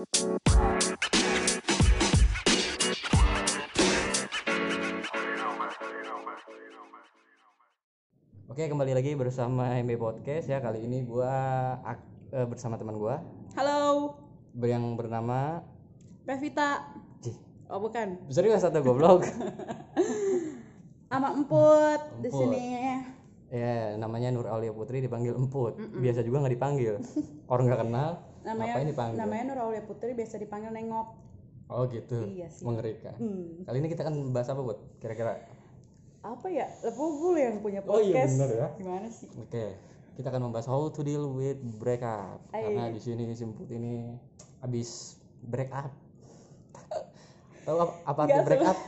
Oke, kembali lagi bersama MB Podcast ya. Kali ini gua ak- eh, bersama teman gua Halo, yang bernama Revita. Cih, Oh bukan, serius satu goblok. sama Emput di Emput. sini. ya, namanya Nur Aulia Putri dipanggil Emput. Biasa juga nggak dipanggil. Orang nggak kenal, Namanya ngapain dipanggil? namanya Nur Aulia Putri biasa dipanggil Nengok. Oh gitu. Iya sih. Mengerikan. Hmm. Kali ini kita akan bahas apa, Bud? Kira-kira. Apa ya? Lepo gue yang punya Oh iya, podcast. bener ya. Gimana sih? Oke, kita akan membahas how to deal with breakup. Ayo. Karena di sini si Emput ini habis break up. Tahu apa, apa arti break up?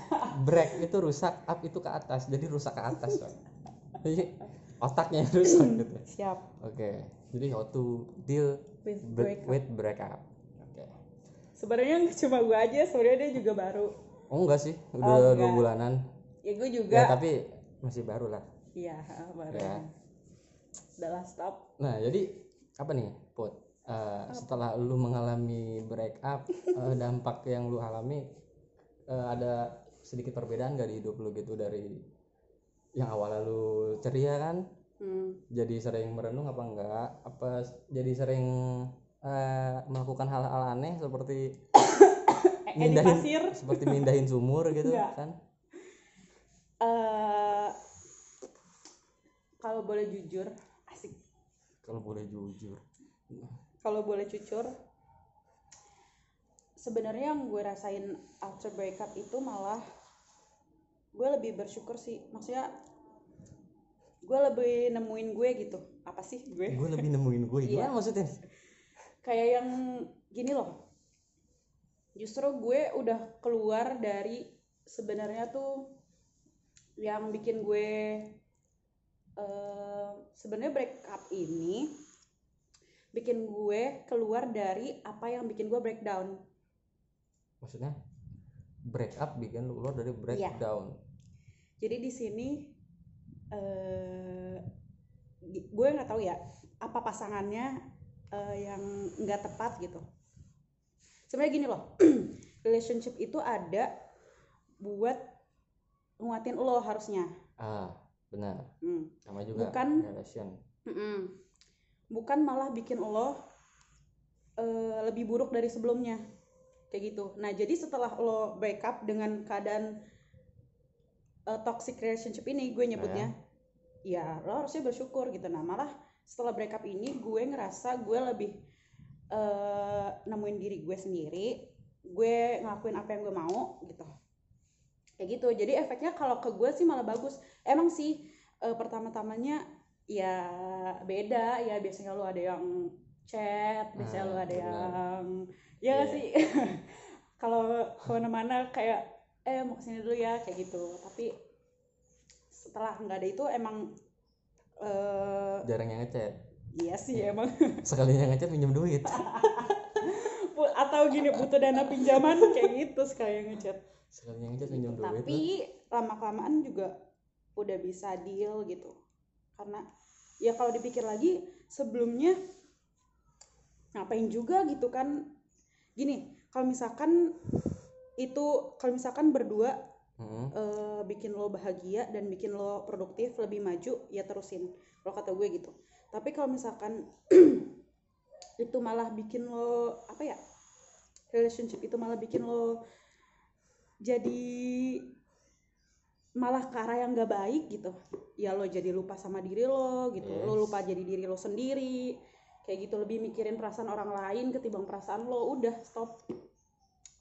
Break itu rusak, up itu ke atas. Jadi rusak ke atas. Jadi otaknya rusak gitu. Siap. Oke, jadi how to deal With bre- breakup. with breakup. Oke. Sebenarnya nggak cuma gue aja, sebenarnya dia juga baru. Oh enggak sih, udah Oh, dua bulanan. Ya gue Ya juga. tapi masih baru lah. Iya, baru. Ya. Udah lah stop. Nah, jadi apa nih, Put? Eh, setelah lu mengalami break up, eh, dampak yang lu alami eh, ada sedikit perbedaan gak di hidup lu gitu dari yang awalnya lu ceria kan, Hmm. jadi sering merenung apa enggak? Apa jadi sering eh, melakukan hal-hal aneh seperti Eh, pasir. seperti mindahin sumur gitu Enggak. kan? Eh, kalau boleh jujur, asik. Kalau boleh jujur. kalau boleh jujur sebenarnya yang gue rasain after breakup itu malah gue lebih bersyukur sih maksudnya gue lebih nemuin gue gitu apa sih gue Gue lebih nemuin gue. Iya. Gimana maksudnya? kayak yang gini loh justru gue udah keluar dari sebenarnya tuh yang bikin gue eh, sebenarnya breakup ini bikin gue keluar dari apa yang bikin gue breakdown Maksudnya break up bikin lu keluar dari Iya. breakdown. jadi di sini gi- gue nggak tahu ya apa pasangannya eh, yang nggak tepat gitu sebenarnya gini loh relationship itu ada buat nguatin lo harusnya Ah, benar. Hmm. Sama juga Bukan- relation. Mm-mm. bukan malah bikin lo eh, lebih buruk dari sebelumnya kayak gitu nah jadi setelah lo break up dengan keadaan eh, toxic relationship ini gue nyebutnya ya lo harusnya bersyukur gitu. Nah malah setelah break up ini gue ngerasa gue lebih eh, nemuin diri gue sendiri. Gue ngelakuin apa yang gue mau gitu. Kayak gitu. Jadi efeknya kalau ke gue sih malah bagus. Emang sih eh, pertama-tamanya ya beda. Ya biasanya lu ada yang chat biasanya Ah, lu ada yang ya Iya. sih? Kalau ke mana-mana kayak eh mau ke sini dulu ya kayak gitu. Tapi setelah nggak ada itu emang eh Jarang yang ngechat. iya sih emang Sekalinya ngechat pinjam duit. Atau gini butuh dana pinjaman kayak gitu sekali yang ngechat Sekalinya ngechat pinjam duit. tapi lama kelamaan juga udah bisa deal gitu karena ya kalau dipikir lagi sebelumnya ngapain juga gitu kan gini kalau misalkan itu kalau misalkan berdua Hmm. eh, bikin lo bahagia dan bikin lo produktif lebih maju ya terusin. Kalau kata gue gitu. Tapi kalau misalkan itu malah bikin lo apa ya relationship itu malah bikin lo jadi malah ke arah yang gak baik gitu. Ya lo jadi lupa sama diri lo gitu. Lo Yes. lupa jadi diri lo sendiri. Kayak gitu lebih mikirin perasaan orang lain ketimbang perasaan lo. Udah stop.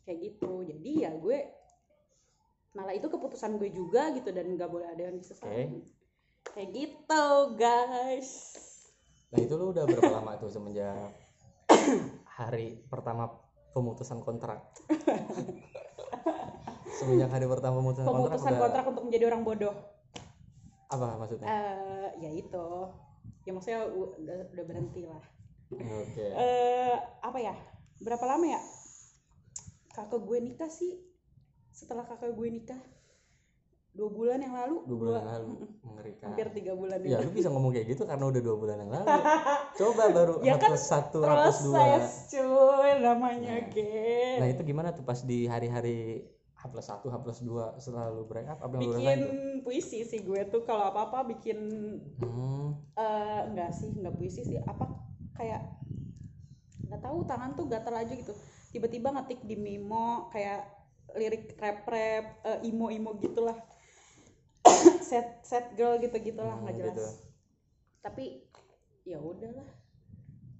Kayak gitu. Jadi ya gue malah itu keputusan gue juga gitu dan nggak boleh ada yang disesalin kayak gitu guys. Nah itu lu udah berapa lama tuh semenjak hari pertama pemutusan kontrak? semenjak hari pertama pemutusan, kontrak pemutusan udah kontrak untuk menjadi orang bodoh. Apa maksudnya? eh ya itu. Ya maksudnya udah, udah berhenti lah. Oke. eh apa ya? Berapa lama ya? Kakak gue nikah sih setelah kakak gue nikah dua bulan yang lalu dua bulan yang lalu mengerikan. Hampir tiga bulan ya lu bisa ngomong kayak gitu karena udah dua bulan yang lalu. Coba baru Ya kan satu hapus dua. cuy namanya Nah. gen. Nah itu gimana tuh pas di hari-hari H plus satu H plus dua setelah lu break up apa bikin puisi sih gue tuh kalau apa apa bikin hmm, eh enggak sih enggak puisi sih. Apa kayak nggak tahu tangan tuh gatal aja gitu. Tiba-tiba ngetik di memo kayak lirik rap rap imo imo gitulah. Set set girl gitu gitulah Hmm, nggak jelas. Gitu. tapi ya udahlah.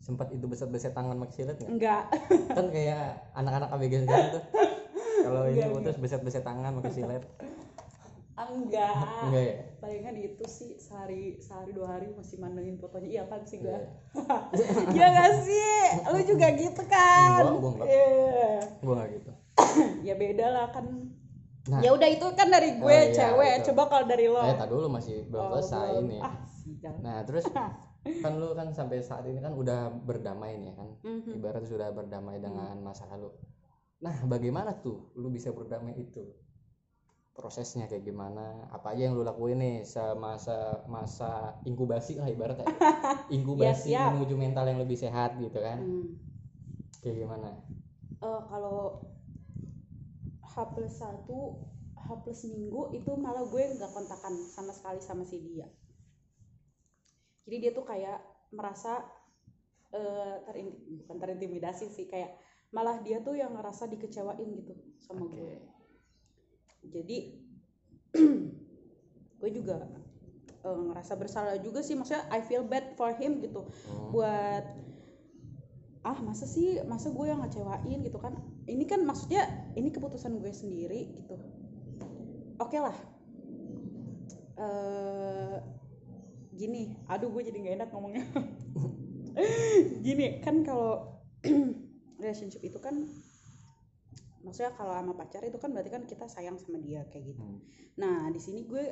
Sempat itu beset-beset tangan pakai silet nggak? Enggak kan kayak anak-anak ABG sekarang tuh kalau ini Enggak, putus beset-beset tangan pakai silet enggak enggak ya? Palingan itu sih sehari sehari dua hari masih mandengin fotonya. Iya kan sih gue Iya. Iya gak sih? Lu juga gitu kan? Enggak, gua enggak. Iya. gua nggak gitu ya beda lah kan. Nah. ya udah itu kan dari gue Oh, iya, cewek. itu. coba kalau dari lo. Eh tadi dulu masih belum Oh, selesai belum. ini. Ah nah terus kan lu kan sampai saat ini kan udah berdamai nih kan? Mhm. ibarat sudah berdamai dengan masa lalu. Nah bagaimana tuh lu bisa berdamai itu? Prosesnya kayak gimana? Apa aja yang lu lakuin nih semasa masa inkubasi lah ibaratnya. Inkubasi siap. menuju mental yang lebih sehat gitu kan? Hmm. kayak gimana? Eh, kalau H plus satu H plus minggu itu malah gue nggak kontakan sama sekali sama si dia jadi dia tuh kayak merasa eh terin- bukan terintimidasi sih kayak malah dia tuh yang ngerasa dikecewain gitu sama Oke. gue jadi gue juga eh, ngerasa bersalah juga sih maksudnya I feel bad for him gitu Hmm. buat ah masa sih? Masa gue yang ngecewain? Gitu kan. Ini kan maksudnya ini keputusan gue sendiri gitu. Oke lah. Eh gini. Aduh gue jadi nggak enak ngomongnya. Gini kan kalau relationship itu kan maksudnya kalau sama pacar itu kan berarti kan kita sayang sama dia kayak gitu. Hmm. Nah, di sini gue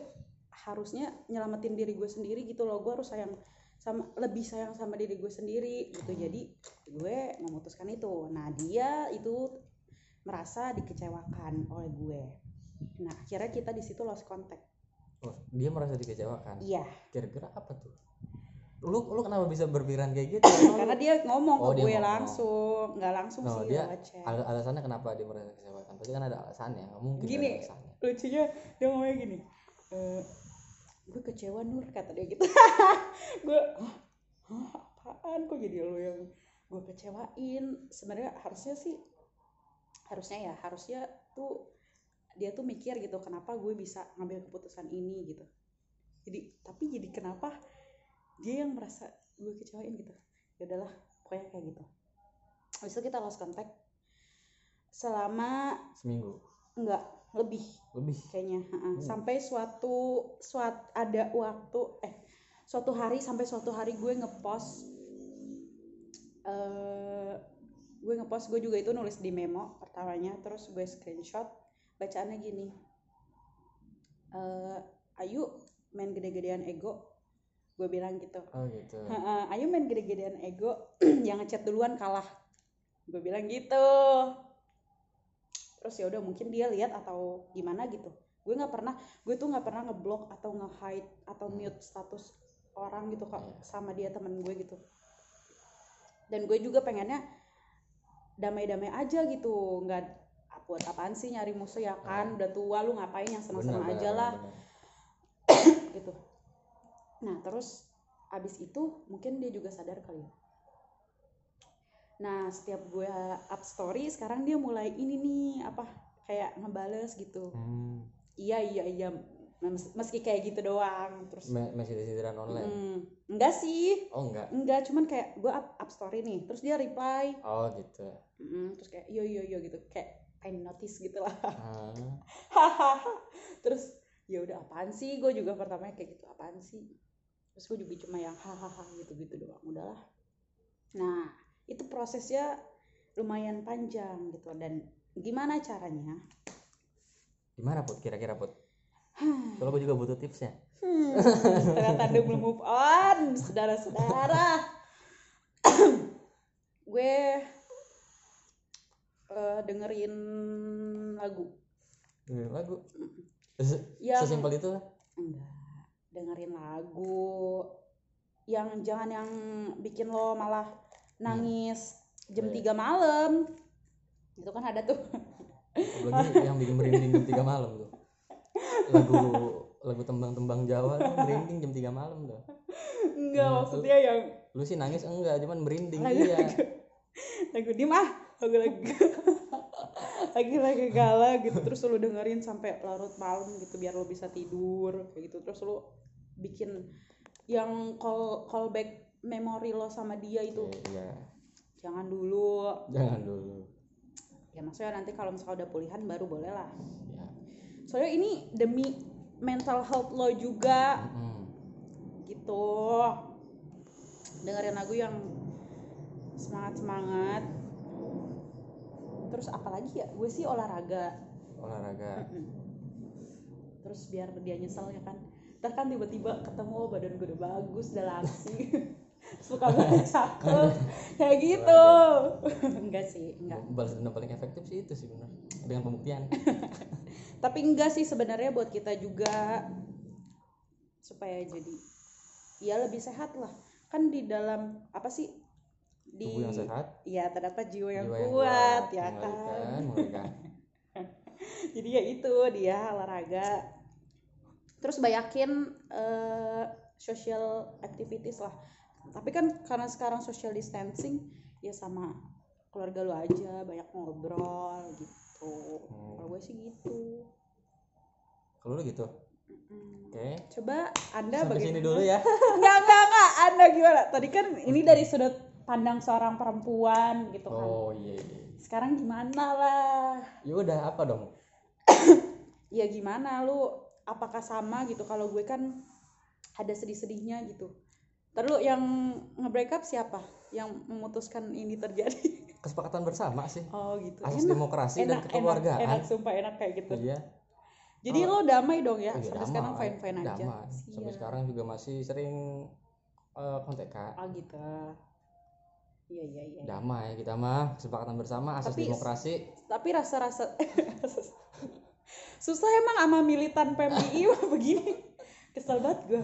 harusnya nyelamatin diri gue sendiri gitu loh. Gue harus sayang sama lebih sayang sama diri gue sendiri gitu. Jadi gue memutuskan itu. Nah, dia itu merasa dikecewakan oleh gue. Nah, akhirnya kita di situ lost contact. Oh, dia merasa dikecewakan Iya, kira-kira apa tuh lu lu kenapa bisa berpikiran kayak gitu karena lu- dia ngomong Oh, ke dia gue ngomong. langsung, nggak langsung Oh, sih dia al- alasannya kenapa dia merasa dikecewakan pasti kan ada alasannya nggak mungkin Gini. alasannya lucunya dia ngomongnya gini "Eh, gue kecewa nur kata dia gitu gue "Hah? Hah, apaan? Kok jadi lo yang gue kecewain? Sebenarnya harusnya sih harusnya ya harusnya tuh dia tuh mikir gitu kenapa gue bisa ngambil keputusan ini? Gitu. Jadi tapi jadi kenapa dia yang merasa gue kecewain gitu? Ya udahlah pokoknya kayak gitu. Habis itu kita lost contact selama seminggu. Enggak lebih. Lebih? Kayaknya heeh. Hmm. sampai suatu suat ada waktu eh suatu hari sampai suatu hari gue ngepost eh gue ngepost gue juga itu nulis di memo pertamanya terus gue screenshot bacaannya gini. Eh ayo main gede-gedean ego gue bilang gitu. Oh gitu. Ayo main gede-gedean ego yang ngechat duluan kalah. Gue bilang gitu. Terus ya udah mungkin dia lihat atau gimana gitu. Gue nggak pernah gue tuh nggak pernah ngeblok atau nge-hide atau mute status orang gitu kok sama dia temen gue gitu. Dan gue juga pengennya damai-damai aja gitu nggak buat apaan sih nyari musuh ya kan? Udah tua lu ngapain? Yang seneng-seneng aja lah. gitu. Nah terus abis itu mungkin dia juga sadar kali ya. Nah setiap gue up story sekarang dia mulai ini nih apa kayak ngebales gitu. Hmm, iya iya iya Mes- meski kayak gitu doang terus me- masih di sindiran online? Mm, enggak sih. Oh enggak? Enggak cuman kayak gue up, up story nih terus dia reply. Oh gitu. Mm, terus kayak yo yo yo gitu. Kayak kind notice gitu lah. Ah, hahaha. Terus ya udah apaan sih? Gue juga pertamanya kayak gitu apaan sih? Terus gue juga cuma yang hahaha gitu gitu doang udahlah nah itu prosesnya lumayan panjang gitu. Dan gimana caranya? Gimana put? Kira-kira put kalau gue juga butuh tipsnya. Hmm, ternyata anda belum move on saudara-saudara. Gue eh, dengerin lagu. Dengerin lagu? Yang sesimpel itu? Lah enggak dengerin lagu. Yang jangan yang bikin lo malah nangis jam Iya. 3 malam. Itu kan ada tuh. Apalagi yang bikin merinding jam 3 malam tuh lagu lagu tembang-tembang Jawa tuh merinding jam 3 malam tuh enggak Iya, maksudnya yang lu sih nangis enggak cuman merinding Lagu- iya. lagu dim ah lagu lagu lagi lagi galau gitu. Terus lu dengerin sampai larut malam gitu biar lo bisa tidur kayak gitu. Terus lu bikin yang call callback memori lo sama dia itu. Iya jangan dulu. Jangan dulu. Ya maksudnya nanti kalau misalnya udah pulihan baru boleh lah. Ya soalnya ini demi mental health lo juga. Mm-mm. gitu. Dengerin lagu yang semangat semangat terus apalagi ya? Gue sih olahraga. Olahraga. Terus biar dia nyesel ya kan. Ntar kan tiba-tiba ketemu badan gue udah bagus udah langsing suka banget cakep. Kayak gitu. Enggak sih enggak. Balas dendam paling efektif sih itu sih benar dengan pembuktian. Tapi enggak sih sebenarnya buat kita juga supaya jadi ya lebih sehat lah. Kan di dalam apa sih? Di tubuh yang sehat? Ya terdapat jiwa yang, jiwa yang kuat, ya mengerikan, kan? mengerikan. jadi ya itu dia olahraga. Terus banyakin eh, social activities lah tapi kan karena sekarang social distancing ya sama keluarga lu aja banyak ngobrol gitu Hmm. kalau gue sih gitu kalau lu gitu Mm-mm. oke coba anda sampai bagaimana sini dulu ya Enggak, enggak, enggak. Anda gimana? Tadi kan ini dari sudut pandang seorang perempuan gitu kan. oh iya iya. Sekarang gimana lah? ya udah apa dong Ya gimana lu? Apakah sama gitu? Kalau gue kan ada sedih-sedihnya gitu. Terus yang nge-break up siapa? Yang memutuskan ini terjadi? kesepakatan bersama sih Oh gitu. asas Enak, demokrasi dan enak, enak, kekeluargaan enak, sumpah enak kayak gitu. iya Jadi Oh. lo damai dong ya? Iya, Sampai damai. sekarang fine-fine aja. damai sampai Siap. sekarang juga masih sering eh, kontekan Oh gitu. Iya, iya, iya. damai kita mah kesepakatan bersama asas Tapi- demokrasi tapi rasa-rasa susah emang sama militan PMI begini kesel banget gue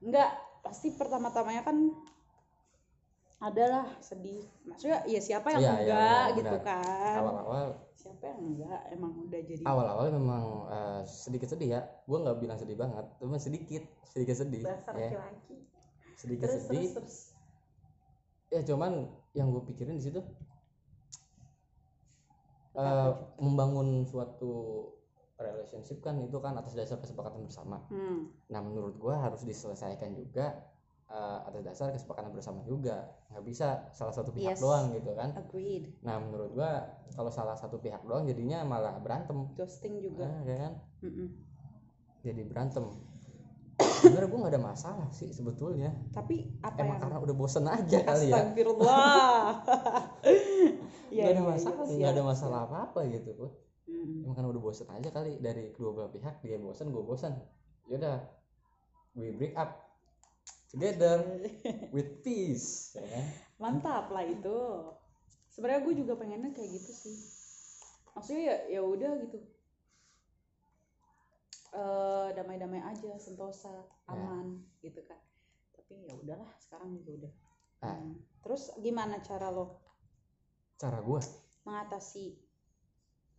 enggak pasti pertama-tamanya kan adalah sedih. Maksudnya ya siapa yang iya, enggak benar, gitu benar. kan? Awal-awal siapa yang enggak? Emang udah jadi awal-awal memang eh, sedikit sedih ya. Gue nggak bilang sedih banget cuma sedikit sedikit sedih dasar ya. laki-laki. Sedikit terus sedih. terus terus. Ya cuman yang gue pikirin di situ tuh? membangun suatu relationship kan itu kan atas dasar kesepakatan bersama. Hmm. nah menurut gue harus diselesaikan juga eh, atas dasar kesepakatan bersama juga. Nggak bisa salah satu pihak Yes. doang gitu kan. Agreed. Nah menurut gue kalau salah satu pihak doang jadinya malah berantem. Ghosting juga. Nah, ya kan? Mm-mm. jadi berantem. Sebenarnya gue nggak ada masalah sih sebetulnya. Tapi apa emang yang karena udah bosen aja kali ya? Astagfirullah. Iya, nggak ada iya, iya, masalah siap, nggak ada masalah apa apa gitu emang karena udah bosen aja kali dari kedua belah pihak dia bosen gue bosen. Yaudah we break up together with peace ya kan? mantap lah itu. Sebenarnya gue juga pengennya kayak gitu sih. Maksudnya ya ya udah gitu. Eh damai-damai aja sentosa Ya. aman gitu kan. Tapi ya udahlah sekarang juga udah. Ah. Hmm. terus gimana cara lo? Cara gue mengatasi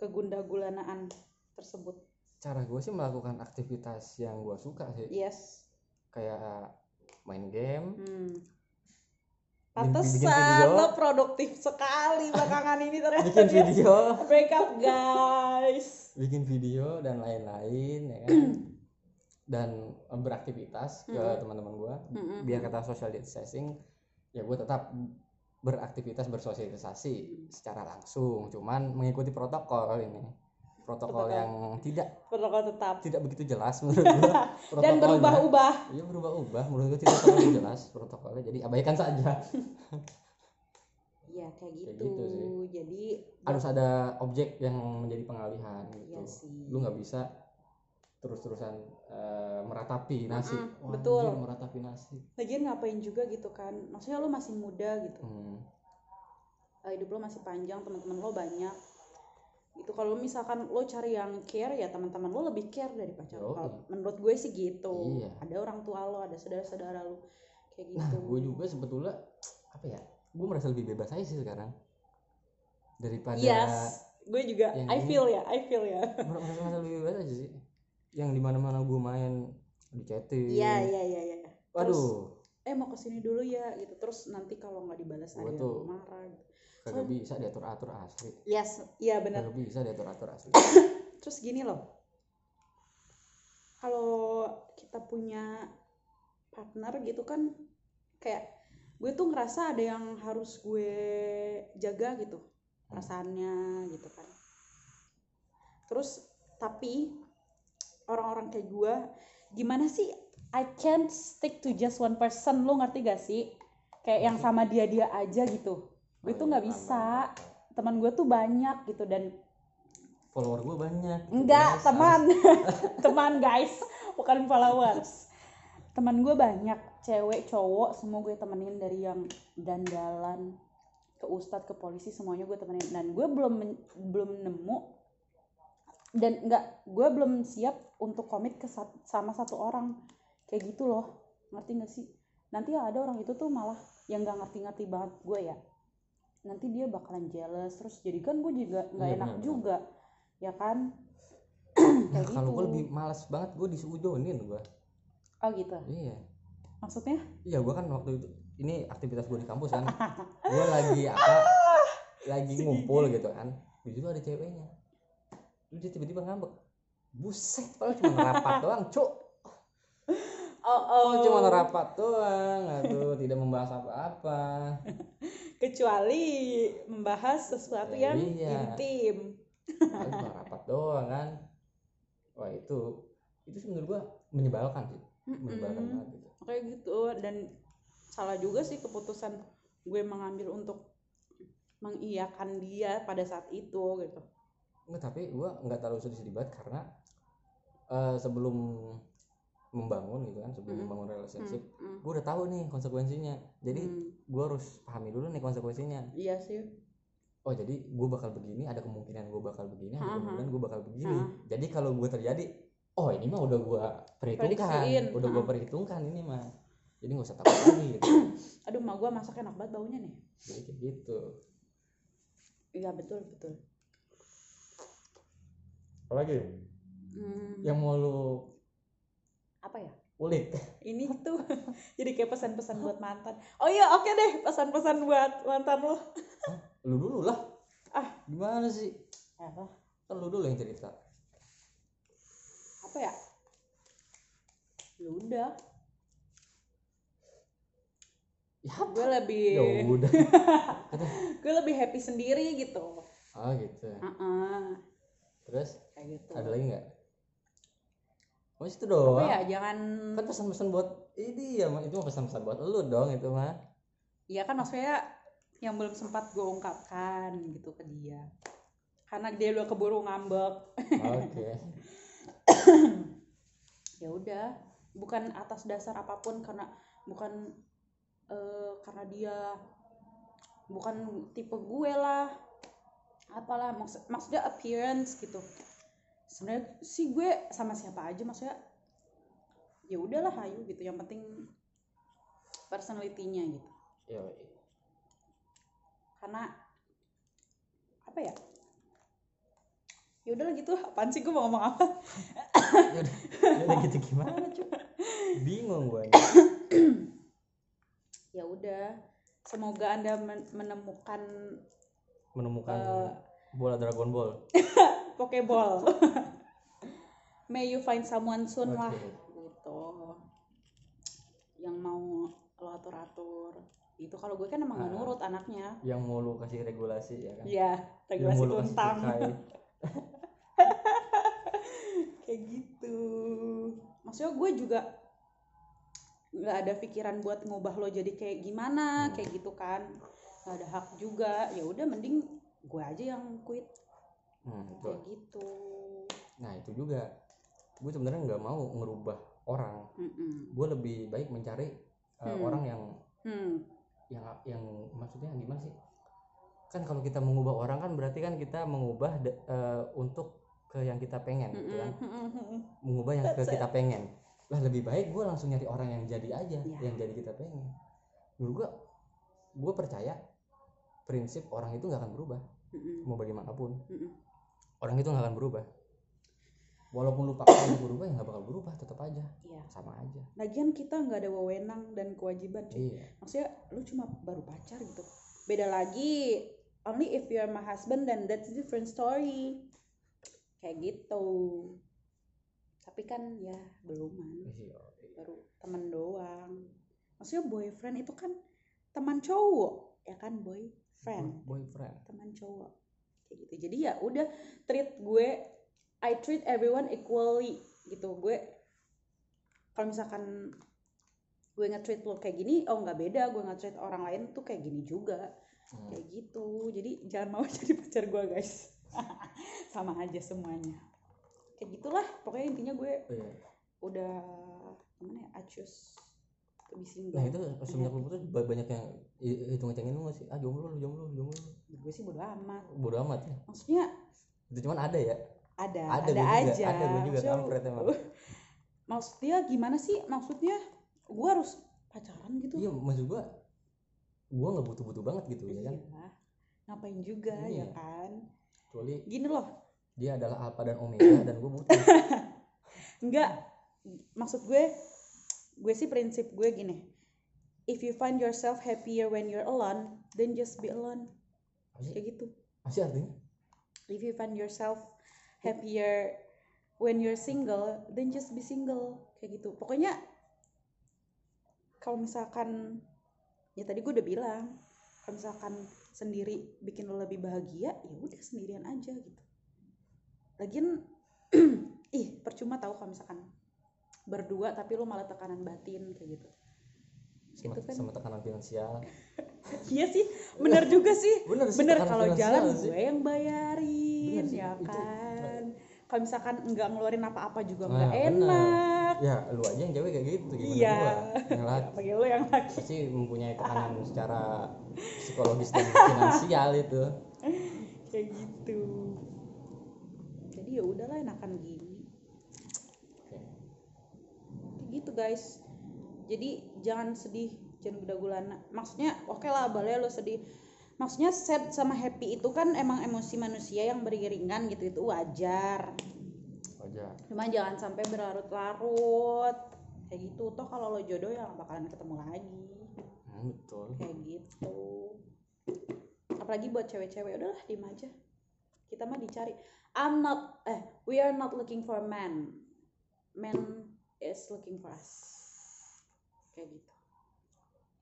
kegundah-gulanaan tersebut. Cara gue sih melakukan aktivitas yang gue suka sih. Yes. Kayak main game. Hmm. Pantesan lo produktif sekali belakangan ini ternyata. Bikin video. Break up guys. Bikin video dan lain-lain ya kan? Dan beraktivitas ke Mm-mm. teman-teman gue biar kata social distancing ya gue tetap beraktivitas bersosialisasi secara langsung. Cuman mengikuti protokol ini. Protokol Protokol. yang tidak protokol tetap. tidak begitu jelas menurut gue dan berubah-ubah. Iya berubah-ubah. Menurut gue tidak terlalu jelas protokolnya. Jadi abaikan saja. Iya kayak gitu. Kayak gitu sih. Jadi harus ada objek yang menjadi pengalihan gitu. Iya sih. lu nggak bisa terus-terusan eh, meratapi nasi. Mm-mm, Wah, betul. anjir, meratapi nasi. Lagian ngapain juga gitu kan? Maksudnya lo masih muda gitu. hmm. Eh, Hidup lo masih panjang, teman-teman lo banyak. Itu kalau misalkan lo cari yang care ya teman-teman lo lebih care dari pacar lo. Menurut gue sih gitu. Iya. ada orang tua lo ada saudara-saudara lo. Kayak nah gitu. gue juga sebetulnya apa ya gue merasa lebih bebas aja sih sekarang. Daripada yes. Gue juga I feel ya I feel ya. Merasa lebih bebas aja sih yang di mana mana gue main di chatting. Iya iya iya iya. Waduh. Eh mau ke sini dulu ya gitu. Terus nanti kalau nggak dibalas ada yang marah gitu. kagak bisa diatur atur asli. Yes iya benar kagak bisa diatur atur asli. Terus gini loh. Kalau kita punya partner gitu kan kayak gue tuh ngerasa ada yang harus gue jaga gitu perasaannya gitu kan. Terus tapi orang-orang kayak gue gimana sih I can't stick to just one person lo ngerti gak sih? Kayak yang sama dia dia aja gitu. Gue tuh nggak bisa. teman gue tuh banyak gitu dan follower gue banyak gitu, Enggak, guys. teman. teman guys, bukan followers. Teman gue banyak, cewek, cowok, semua gue temenin dari yang dandalan ke ustadz ke polisi semuanya gue temenin. Dan gue belum belum nemu dan enggak gue belum siap untuk komit ke sat- sama satu orang. Kayak gitu loh. Ngerti gak sih? Nanti ada orang itu tuh malah yang nggak ngerti-ngerti banget gue ya. Nanti dia bakalan jealous terus jadi kan gue juga nggak Iya, enak benar, juga. ya kan? Nah, kayak kalau gitu. gue lebih malas banget gue disujonin gue oh gitu? Iya. Maksudnya? Iya gue kan waktu itu ini aktivitas gue di kampus kan. Gue lagi apa lagi ngumpul gitu kan. Di situ ada ceweknya Terus dia tiba-tiba ngambek. Buset padahal cuma ngerapat doang cuk. Oh, oh, cuma ngerapat doang. Aduh tidak membahas apa-apa. Kecuali membahas sesuatu Ya, yang iya. intim. Padahal cuma rapat doang kan. Wah itu itu sih menurut gue menyebalkan sih. Menyebalkan Mm-mm. banget gitu. Kayak gitu dan salah juga sih keputusan gue mengambil untuk mengiyakan dia pada saat itu gitu Enggak, tapi gue nggak terlalu sedih-sedih banget karena eh, sebelum membangun gitu kan sebelum Mm-mm. membangun relationship Mm-mm. gue udah tahu nih konsekuensinya. Jadi Hmm, gue harus pahami dulu nih konsekuensinya. Iya sih. Oh jadi gue bakal begini ada kemungkinan gue bakal begini ada kemungkinan gue bakal begini. Ha. jadi kalau gue terjadi oh ini mah udah gue perhitungkan Prediksiin. udah gue perhitungkan ini mah. Jadi nggak usah takut lagi gitu. Aduh mah gue masak enak banget baunya nih. Jadi kayak gitu. Iya betul betul apalagi? Hmm, yang mau lu apa ya? ulik. Ini tuh jadi kayak pesan-pesan buat mantan. Oh iya oke deh pesan-pesan buat mantan lo. Lu dulu lah. Ah. gimana sih? Apa? Kan lu dulu yang cerita. Apa ya? Ya udah. Ya gue lebih ya udah. Gue lebih happy sendiri gitu. Oh gitu Heeh, terus kayak gitu. Ada lagi nggak? Oh itu apa doang. ya jangan kan pesan-pesan buat ini ya itu mah pesan-pesan buat lu dong itu mah. Ya kan maksudnya yang belum sempat gue ungkapkan gitu ke dia. Karena dia udah keburu ngambek. Oke. Ya udah. Bukan atas dasar apa pun karena bukan eh, karena dia bukan tipe gue lah. Apalah maksud maksudnya appearance gitu sebenarnya sih gue sama siapa aja maksudnya ya udahlah hayu gitu. Yang penting personality-nya gitu. Ya karena apa ya? Ya udahlah gitu. Apaan sih gue mau ngomong apa? Udah udah gitu gimana? Cuy bingung gua ya udah. Semoga anda men- menemukan menemukan Eh. Bola Dragon Ball. Pokeball. May you find someone soon lah. Oke. gitu. Yang mau lo atur atur itu kalau gue kan emang nggak Ah. nurut anaknya. Yang mau lu kasih regulasi ya kan? Iya, regulasi cukai. kayak gitu. Maksudnya gue juga nggak ada pikiran buat ngubah lo jadi kayak gimana Hmm. kayak gitu kan. Nggak ada hak juga. Ya udah mending gue aja yang quit. Hmm, itu. kayak gitu. Nah itu juga gue sebenarnya nggak mau ngerubah orang. Mm-mm. gue lebih baik mencari uh, Hmm. orang yang hmm. yang yang maksudnya gimana sih? Kan kalau kita mengubah orang kan berarti kan kita mengubah de- eh, untuk ke yang kita pengen gitu kan? Mengubah yang ke kita pengen. Lah lebih baik gue langsung nyari orang yang jadi aja Ya. yang jadi kita pengen. Menurut gue gue percaya prinsip orang itu nggak akan berubah Mm-mm. mau bagaimanapun Mm-mm. orang itu nggak akan berubah walaupun lu paksa dia berubah ya nggak bakal berubah tetap aja Iya. sama aja Lagian kita nggak ada wewenang dan kewajiban cuy. iya Maksudnya lu cuma baru pacar gitu. Beda lagi only if you're my husband then that's different story. Kayak gitu. Tapi kan ya belum iya baru teman doang. Maksudnya boyfriend itu kan teman cowok ya kan boyfriend boyfriend. Teman cowok. Kayak gitu. Jadi ya udah treat gue I treat everyone equally gitu. Gue kalau misalkan gue nge-treat lo kayak gini oh nggak beda. Gue nge-treat orang lain tuh kayak gini juga. Hmm. kayak gitu. Jadi jangan mau jadi pacar gue guys. Sama aja semuanya. Kayak gitulah. Pokoknya intinya gue Iya. udah gimana ya? I choose single nah itu semenjak lu putus ba- banyak yang hitung ngecengin lu sih? Ah jomblo lu jomblo lu jomblo gue sih bodo amat. Bodo amat ya? Maksudnya itu cuman ada ya? Ada Ada ada, gua juga, aja ada gua juga, kampret emang. maksudnya gimana sih? Maksudnya gue harus pacaran gitu? Iya maksud gua gua nggak butuh butuh banget gitu ya kan? Iya. ngapain juga Iya. ya kan? Kecuali gini loh. dia adalah alpha dan omega dan gua butuh. Enggak. Maksud gue gue sih prinsip gue gini if you find yourself happier when you're alone then just be alone. Masih? Kayak gitu. Masih artinya? If you find yourself happier when you're single then just be single. Kayak gitu. Pokoknya kalau misalkan ya tadi gue udah bilang kalau misalkan sendiri bikin lo lebih bahagia ya udah sendirian aja gitu. Lagian ih percuma tahu kalau misalkan berdua tapi lo malah tekanan batin kayak gitu. Sama, Itu kan- sama tekanan finansial. Iya sih bener juga sih. Bener sih bener kalau jalan sih. gue yang bayarin Bener sih, ya kan? Kalau misalkan nggak ngeluarin apa-apa juga Nah, nggak enak. Ya lu aja yang cewek kayak gitu gimana iya. gua? Yang laki. Bagi lo yang laki. Pasti mempunyai tekanan secara psikologis dan finansial itu. Kayak gitu. Jadi ya udahlah enakan gini Oke. kayak gitu guys. Jadi jangan sedih jangan gula gulana maksudnya oke lah boleh lo sedih. Maksudnya sad sama happy itu kan emang emosi manusia yang beriringan gitu. Itu wajar. Wajar. Cuma jangan sampai berlarut-larut. Kayak gitu. Toh kalau lo jodoh ya bakalan ketemu lagi. Hmm, betul. Kayak gitu. Apalagi buat cewek-cewek. Udahlah diem aja. Kita mah dicari. I'm not eh we are not looking for a man. Man is looking for us kayak gitu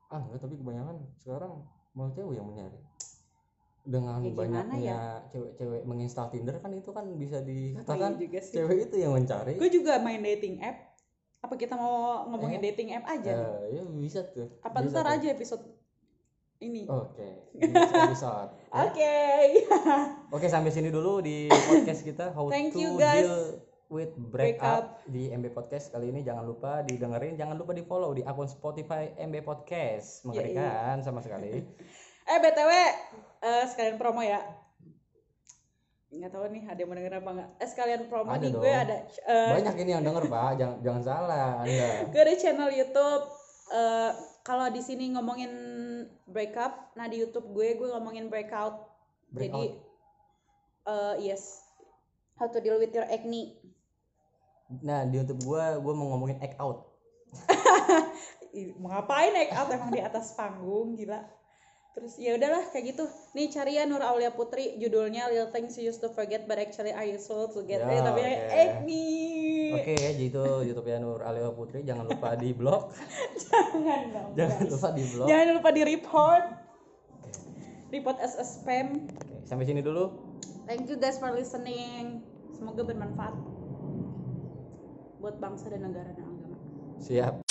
ah enggak tapi kebanyakan sekarang malah cewek yang mencari dengan Ya, banyaknya cewek-cewek menginstal Tinder kan itu kan bisa dikatakan juga sih. cewek itu yang mencari gue juga main dating app apa kita mau ngomongin Eh, dating app aja? Eh, ya bisa tuh apa Bisa ntar tuh. aja episode ini oke episode ya. oke oke sampai sini dulu di podcast kita how Thank to you, guys. deal with break, Break up. di MB Podcast kali ini. Jangan lupa didengerin jangan lupa di follow di akun Spotify MB Podcast. Mengerikan sama sekali. Eh btw eh, sekalian promo ya. Nggak tahu nih ada yang mau denger apa nggak? Eh sekalian promo Ada nih dong. gue ada eh, banyak ini yang denger pak. Jangan jangan salah anda. Gue ada channel YouTube eh, kalau di sini ngomongin breakup nah di YouTube gue gue ngomongin breakout. Jadi eh, yes. How to deal with your acne Nah di YouTube gua gua mau ngomongin act out. Mau ngapain act out emang di atas panggung gila terus ya udahlah kayak gitu nih cari ya Nur Aulia Putri judulnya Little Things You Used to Forget But Actually Are Useful to Get Ya, Eh, tapi oke. acne Oke, jadi itu YouTube ya Nur Aleo Putri. Jangan lupa di blog. jangan dong Jangan guys. lupa di blog. jangan lupa di report report as a spam sampai sini dulu. Thank you guys for listening. Semoga bermanfaat buat bangsa dan negara dan agama. Siap.